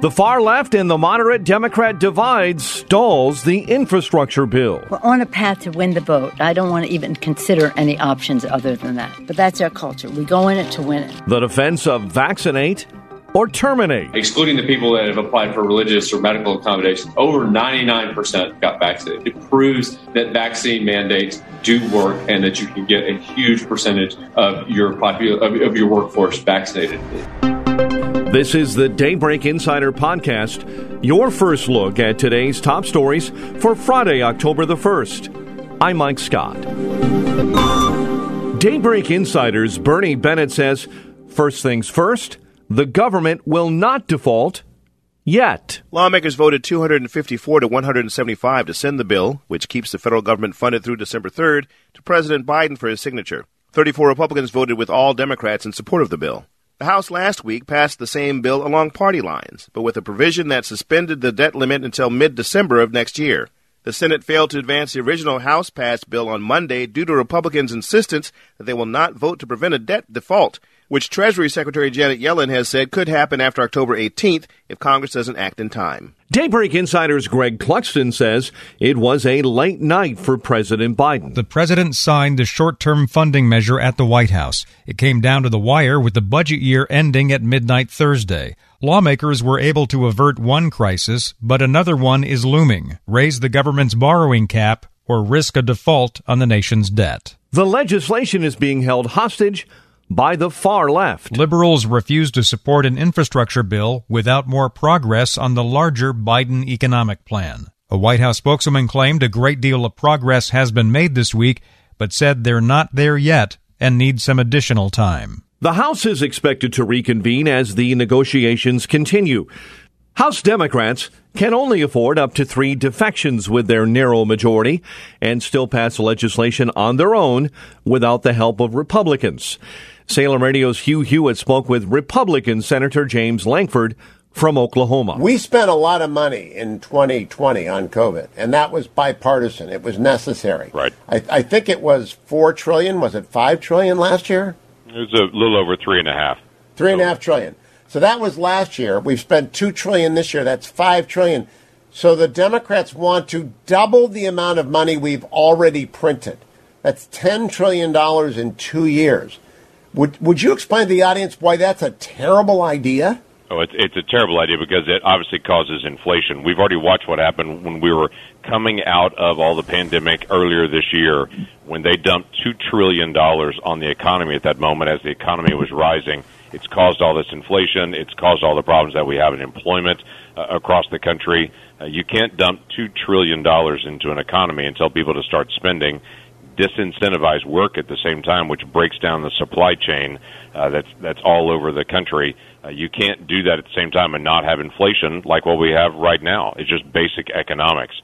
The far left and the moderate Democrat divide stalls the infrastructure bill. We're on a path to win the vote. I don't want to even consider any options other than that. But that's our culture. We go in it to win it. The defense of vaccinate or terminate. Excluding the people that have applied for religious or medical accommodations, over 99% got vaccinated. It proves that vaccine mandates do work and that you can get a huge percentage of your popul- of, of your workforce vaccinated. This is the Daybreak Insider Podcast, your first look at today's top stories for Friday, October the 1st. I'm Mike Scott. Daybreak Insider's Bernie Bennett says first things first, the government will not default yet. Lawmakers voted 254 to 175 to send the bill, which keeps the federal government funded through December 3rd, to President Biden for his signature. 34 Republicans voted with all Democrats in support of the bill. The House last week passed the same bill along party lines, but with a provision that suspended the debt limit until mid December of next year. The Senate failed to advance the original House passed bill on Monday due to Republicans' insistence that they will not vote to prevent a debt default which Treasury Secretary Janet Yellen has said could happen after October 18th if Congress doesn't act in time. Daybreak Insider's Greg Clugston says it was a late night for President Biden. The president signed the short term funding measure at the White House. It came down to the wire with the budget year ending at midnight Thursday. Lawmakers were able to avert one crisis, but another one is looming raise the government's borrowing cap or risk a default on the nation's debt. The legislation is being held hostage by the far left. Liberals refuse to support an infrastructure bill without more progress on the larger Biden economic plan. A White House spokeswoman claimed a great deal of progress has been made this week, but said they're not there yet and need some additional time. The House is expected to reconvene as the negotiations continue. House Democrats can only afford up to three defections with their narrow majority and still pass legislation on their own without the help of Republicans. Salem Radio's Hugh Hewitt spoke with Republican Senator James Lankford from Oklahoma. We spent a lot of money in 2020 on COVID, and that was bipartisan. It was necessary. Right. I, I think it was four trillion. Was it five trillion last year? It was a little over three and a half. Three and a half trillion. So that was last year. We've spent two trillion this year. That's five trillion. So the Democrats want to double the amount of money we've already printed. That's ten trillion dollars in two years. Would Would you explain to the audience why that's a terrible idea? Oh, it's it's a terrible idea because it obviously causes inflation. We've already watched what happened when we were coming out of all the pandemic earlier this year, when they dumped two trillion dollars on the economy at that moment as the economy was rising. It's caused all this inflation. It's caused all the problems that we have in employment uh, across the country. Uh, you can't dump two trillion dollars into an economy and tell people to start spending disincentivize work at the same time, which breaks down the supply chain uh, that's that's all over the country. Uh, you can't do that at the same time and not have inflation like what we have right now. It's just basic economics.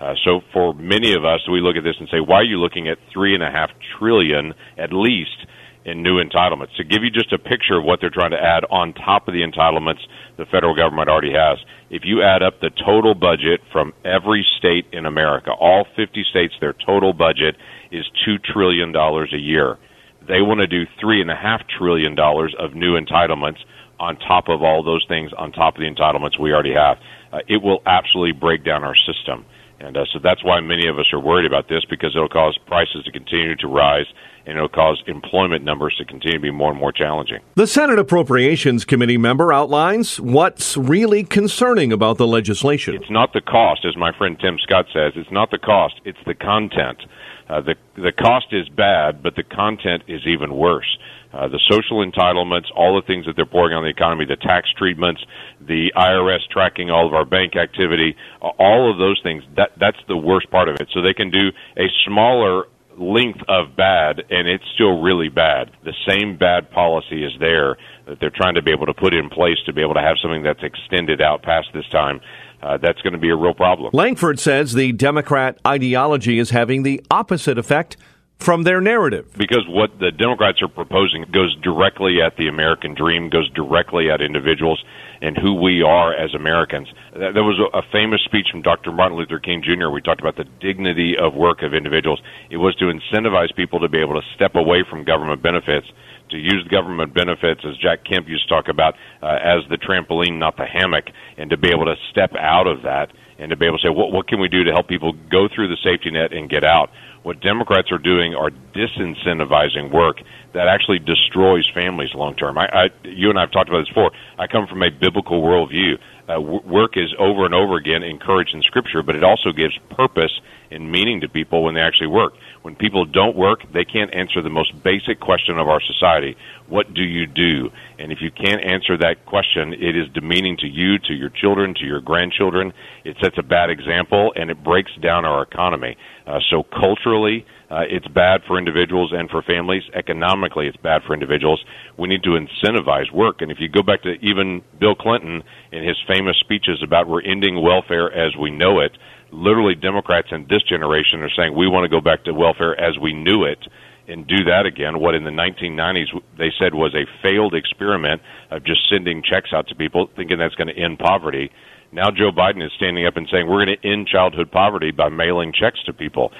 Uh, so for many of us, we look at this and say, why are you looking at three and a half trillion at least in new entitlements? To give you just a picture of what they're trying to add on top of the entitlements the federal government already has. If you add up the total budget from every state in America, all 50 states, their total budget is $2 trillion a year. They want to do $3.5 trillion of new entitlements on top of all those things, on top of the entitlements we already have. Uh, it will absolutely break down our system. And uh, so that's why many of us are worried about this because it'll cause prices to continue to rise and it'll cause employment numbers to continue to be more and more challenging. The Senate Appropriations Committee member outlines what's really concerning about the legislation. It's not the cost, as my friend Tim Scott says. It's not the cost, it's the content. Uh, the the cost is bad, but the content is even worse. Uh, the social entitlements, all the things that they're pouring on the economy, the tax treatments, the IRS tracking all of our bank activity, all of those things. That that's the worst part of it. So they can do a smaller length of bad, and it's still really bad. The same bad policy is there that they're trying to be able to put in place to be able to have something that's extended out past this time. Uh, that's going to be a real problem. Lankford says the Democrat ideology is having the opposite effect from their narrative. Because what the Democrats are proposing goes directly at the American dream, goes directly at individuals and who we are as Americans. There was a famous speech from Dr. Martin Luther King Jr. We talked about the dignity of work of individuals. It was to incentivize people to be able to step away from government benefits, to use government benefits, as Jack Kemp used to talk about, uh, as the trampoline, not the hammock, and to be able to step out of that and to be able to say, what, what can we do to help people go through the safety net and get out? What Democrats are doing are disincentivizing work that actually destroys families long term. I, I, you and I have talked about this before. I come from a biblical worldview. Uh, work is over and over again encouraged in Scripture, but it also gives purpose and meaning to people when they actually work. When people don't work, they can't answer the most basic question of our society what do you do? And if you can't answer that question, it is demeaning to you, to your children, to your grandchildren. It sets a bad example and it breaks down our economy. Uh, so culturally, uh, it's bad for individuals and for families. Economically, it's bad for individuals. We need to incentivize work. And if you go back to even Bill Clinton in his famous speeches about we're ending welfare as we know it, literally Democrats in this generation are saying we want to go back to welfare as we knew it and do that again. What in the 1990s they said was a failed experiment of just sending checks out to people, thinking that's going to end poverty. Now Joe Biden is standing up and saying we're going to end childhood poverty by mailing checks to people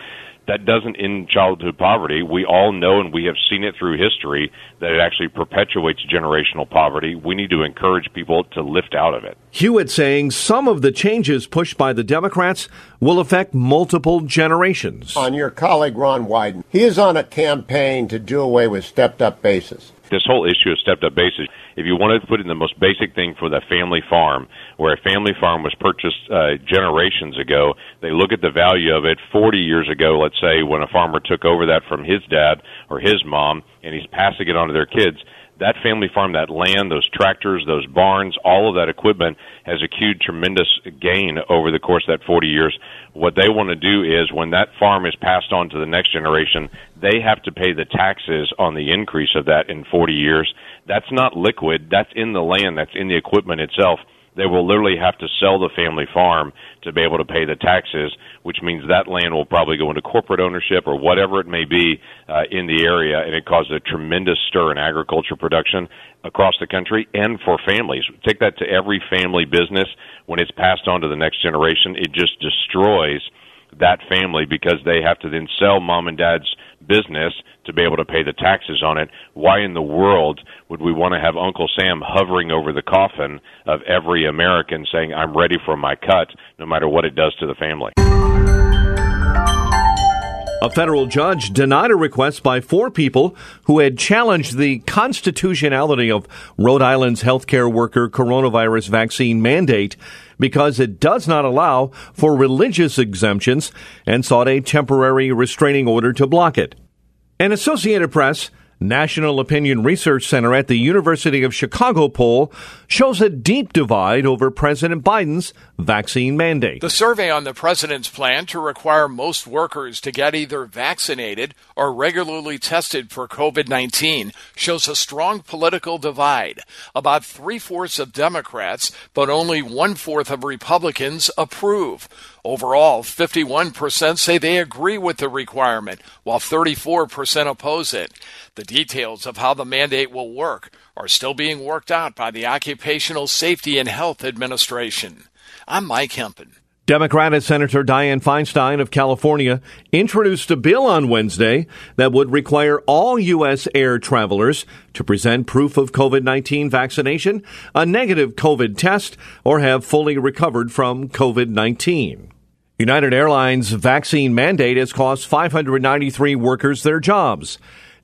that doesn't end childhood poverty. We all know and we have seen it through history that it actually perpetuates generational poverty. We need to encourage people to lift out of it. Hewitt saying some of the changes pushed by the Democrats will affect multiple generations. On your colleague Ron Wyden, he is on a campaign to do away with stepped up basis this whole issue of stepped up basis, if you want to put in the most basic thing for the family farm, where a family farm was purchased uh, generations ago, they look at the value of it 40 years ago, let's say, when a farmer took over that from his dad or his mom, and he's passing it on to their kids that family farm, that land, those tractors, those barns, all of that equipment has accrued tremendous gain over the course of that 40 years. What they want to do is when that farm is passed on to the next generation, they have to pay the taxes on the increase of that in 40 years. That's not liquid. That's in the land. That's in the equipment itself they will literally have to sell the family farm to be able to pay the taxes, which means that land will probably go into corporate ownership or whatever it may be uh, in the area, and it causes a tremendous stir in agriculture production across the country and for families. Take that to every family business when it's passed on to the next generation. It just destroys that family because they have to then sell mom and dad's business to be able to pay the taxes on it. Why in the world would we want to have Uncle Sam hovering over the coffin of every American saying, I'm ready for my cut, no matter what it does to the family? A federal judge denied a request by four people who had challenged the constitutionality of Rhode Island's healthcare worker coronavirus vaccine mandate because it does not allow for religious exemptions and sought a temporary restraining order to block it. An Associated Press National Opinion Research Center at the University of Chicago poll shows a deep divide over President Biden's vaccine mandate. The survey on the president's plan to require most workers to get either vaccinated or regularly tested for COVID 19 shows a strong political divide. About three fourths of Democrats, but only one fourth of Republicans approve. Overall, 51% say they agree with the requirement, while 34% oppose it. The details of how the mandate will work are still being worked out by the Occupational Safety and Health Administration. I'm Mike Hempen. Democratic Senator Dianne Feinstein of California introduced a bill on Wednesday that would require all U.S. air travelers to present proof of COVID 19 vaccination, a negative COVID test, or have fully recovered from COVID 19. United Airlines vaccine mandate has cost 593 workers their jobs.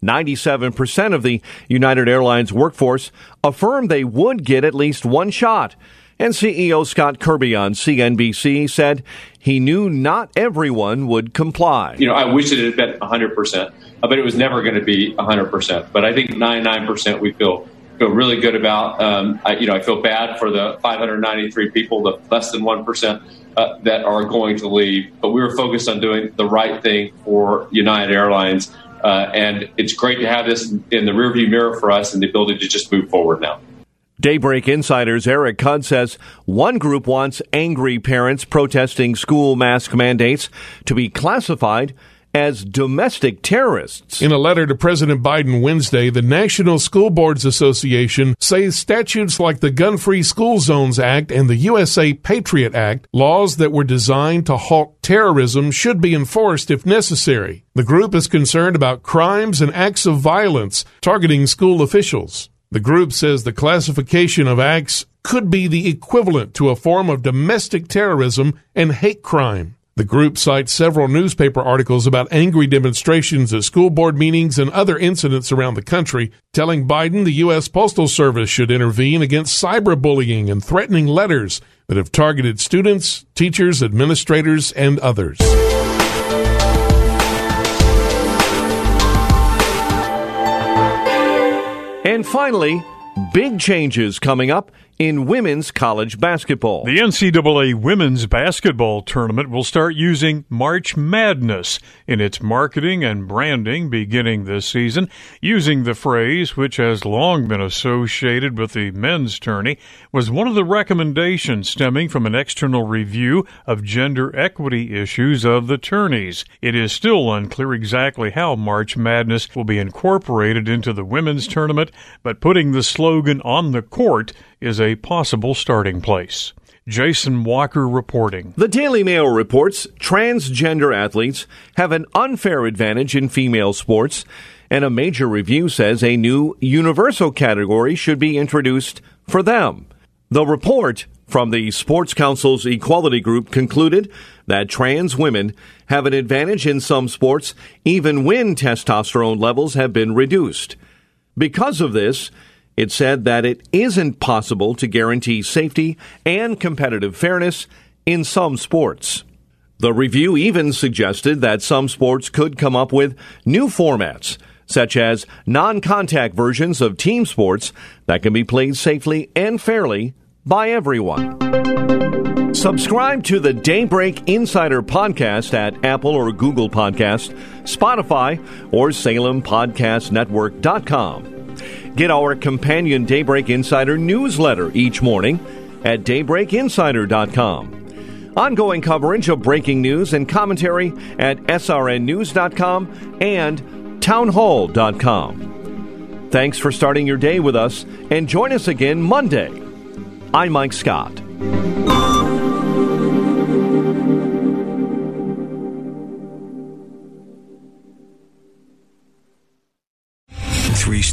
97% of the United Airlines workforce affirmed they would get at least one shot. And CEO Scott Kirby on CNBC said he knew not everyone would comply. You know, I wish it had been 100%, but it was never going to be 100%. But I think 99% we feel feel really good about. Um, I, you know, I feel bad for the 593 people, the less than one percent uh, that are going to leave. But we were focused on doing the right thing for United Airlines, uh, and it's great to have this in the rearview mirror for us and the ability to just move forward now. Daybreak Insiders Eric Cudd says one group wants angry parents protesting school mask mandates to be classified as domestic terrorists. In a letter to President Biden Wednesday, the National School Boards Association says statutes like the Gun Free School Zones Act and the USA Patriot Act, laws that were designed to halt terrorism, should be enforced if necessary. The group is concerned about crimes and acts of violence targeting school officials. The group says the classification of acts could be the equivalent to a form of domestic terrorism and hate crime. The group cites several newspaper articles about angry demonstrations at school board meetings and other incidents around the country, telling Biden the U.S. Postal Service should intervene against cyberbullying and threatening letters that have targeted students, teachers, administrators, and others. And finally, big changes coming up in women's college basketball. The NCAA women's basketball tournament will start using March Madness in its marketing and branding beginning this season, using the phrase, which has long been associated with the men's tourney, was one of the recommendations stemming from an external review of gender equity issues of the tourneys. It is still unclear exactly how March Madness will be incorporated into the women's tournament, but putting the slogan on the court is a possible starting place. Jason Walker reporting. The Daily Mail reports transgender athletes have an unfair advantage in female sports, and a major review says a new universal category should be introduced for them. The report from the Sports Council's Equality Group concluded that trans women have an advantage in some sports even when testosterone levels have been reduced. Because of this, it said that it isn't possible to guarantee safety and competitive fairness in some sports. The review even suggested that some sports could come up with new formats, such as non contact versions of team sports that can be played safely and fairly by everyone. Subscribe to the Daybreak Insider podcast at Apple or Google Podcast, Spotify, or SalemPodcastNetwork.com. Get our companion Daybreak Insider newsletter each morning at daybreakinsider.com. Ongoing coverage of breaking news and commentary at srnnews.com and townhall.com. Thanks for starting your day with us and join us again Monday. I'm Mike Scott.